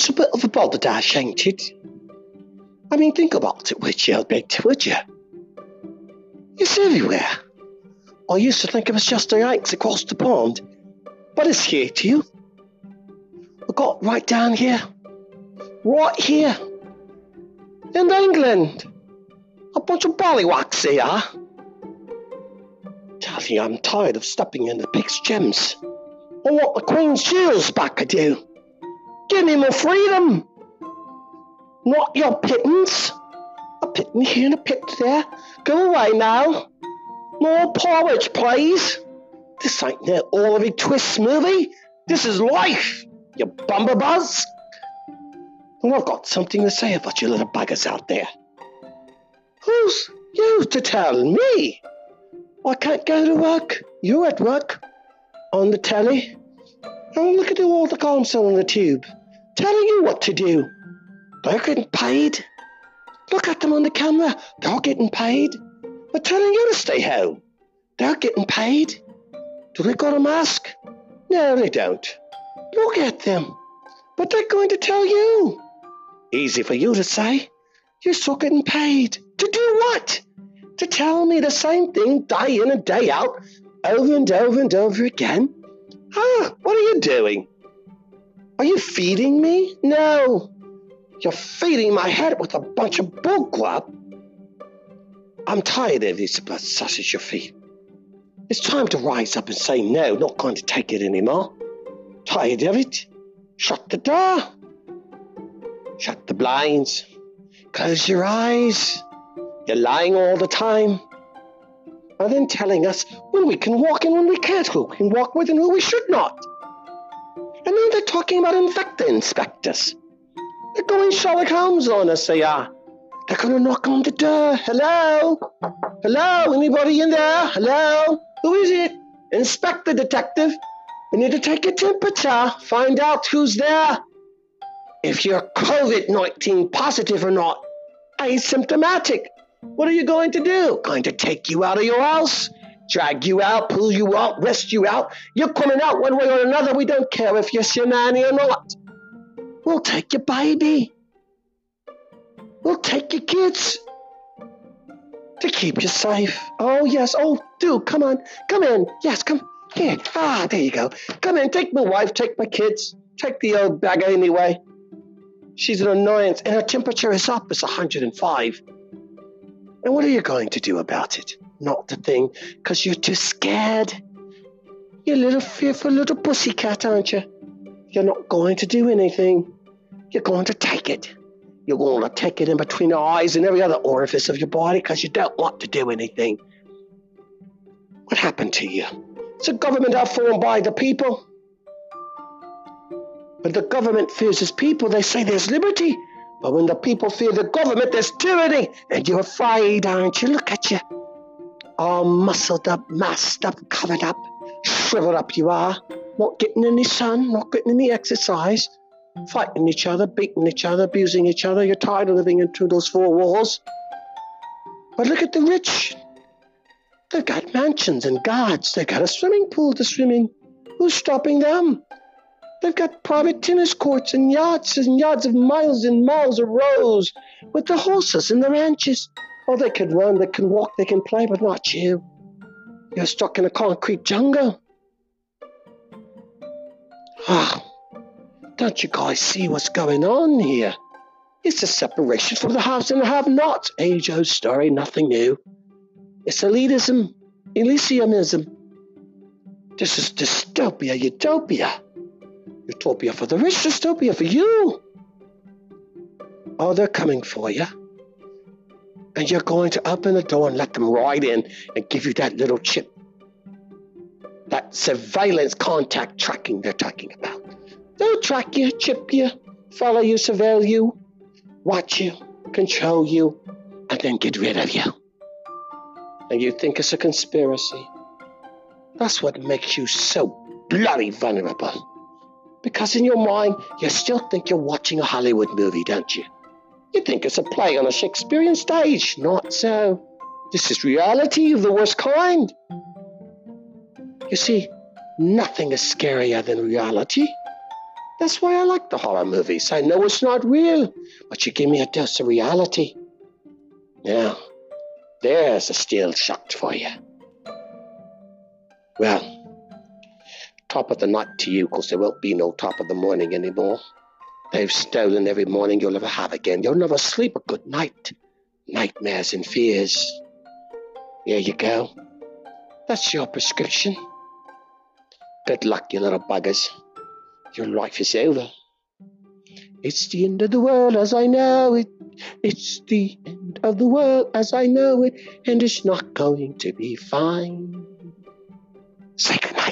It's a bit of a balderdash, ain't it? I mean, think about it, would you, bit, would you? It's everywhere. I used to think it was just the Yanks across the pond, but it's here too. We got right down here, right here, in England. A bunch of ballywacks they are. Tell you, I'm tired of stepping in the pig's gems. I want the Queen's jewels back, I do. Give me more freedom. Not your pittance. A pitten here and a pit there. Go away now. More porridge, please. This ain't no Oliver Twist movie. This is life, you bumberbuzz. And I've got something to say about you little buggers out there. Who's you to tell me? I can't go to work. You're at work. On the telly. Oh, look at all the console on the tube. Telling you what to do. They're getting paid. Look at them on the camera. They're getting paid. They're telling you to stay home. They're getting paid. Do they got a mask? No, they don't. Look at them. But they're going to tell you. Easy for you to say. You're still getting paid. To do what? To tell me the same thing day in and day out, over and over and over again? Ah, what are you doing? Are you feeding me? No. You're feeding my head with a bunch of bullcrap. I'm tired of this blood sausage you feed. It's time to rise up and say no, not going to take it anymore. Tired of it? Shut the door. Shut the blinds. Close your eyes. You're lying all the time. And then telling us when we can walk and when we can't, who can walk with and who we should not. And then they're talking about infector inspectors. They're going Sherlock Holmes on us, they are. They're going to knock on the door. Hello? Hello? Anybody in there? Hello? Who is it? Inspector Detective. We need to take your temperature, find out who's there. If you're COVID 19 positive or not, asymptomatic. What are you going to do? Going to take you out of your house? Drag you out, pull you out, rest you out? You're coming out one way or another. We don't care if you're Shinani or not. We'll take your baby. We'll take your kids. To keep you safe. Oh, yes. Oh, do. Come on. Come in. Yes, come. Here. Ah, there you go. Come in. Take my wife. Take my kids. Take the old bag anyway. She's an annoyance, and her temperature is up. It's 105. And what are you going to do about it? Not the thing, because you're too scared. You're a little fearful little pussycat, aren't you? You're not going to do anything. You're going to take it. You're going to take it in between the eyes and every other orifice of your body because you don't want to do anything. What happened to you? It's a government outformed by the people. When the government fears its people, they say there's liberty. But when the people fear the government, there's tyranny. And you're afraid, aren't you? Look at you. All muscled up, masked up, covered up, shriveled up you are. Not getting any sun, not getting any exercise. Fighting each other, beating each other, abusing each other. You're tired of living into those four walls. But look at the rich. They've got mansions and guards. They've got a swimming pool to swim in. Who's stopping them? They've got private tennis courts and yachts and yards of miles and miles of rows with the horses and the ranches. Oh, they can run, they can walk, they can play, but not you. You're stuck in a concrete jungle. Ah, don't you guys see what's going on here? It's a separation from the haves and the have-nots. Age-old story, nothing new. It's elitism, elysiumism. This is dystopia, utopia. Utopia for the rich, dystopia for you. Oh, they're coming for you. And you're going to open the door and let them ride in and give you that little chip. That surveillance contact tracking they're talking about. They'll track you, chip you, follow you, surveil you, watch you, control you, and then get rid of you. And you think it's a conspiracy. That's what makes you so bloody vulnerable. Because in your mind, you still think you're watching a Hollywood movie, don't you? You think it's a play on a Shakespearean stage. Not so. This is reality of the worst kind. You see, nothing is scarier than reality. That's why I like the horror movies. I know it's not real, but you give me a dose of reality. Now, there's a steel shot for you. Well, top of the night to you, 'cause there won't be no top of the morning anymore. They've stolen every morning you'll ever have again. You'll never sleep a good night. Nightmares and fears. There you go. That's your prescription. Good luck, you little buggers. Your life is over. It's the end of the world as I know it. It's the end of the world as I know it, and it's not going to be fine. Say goodnight.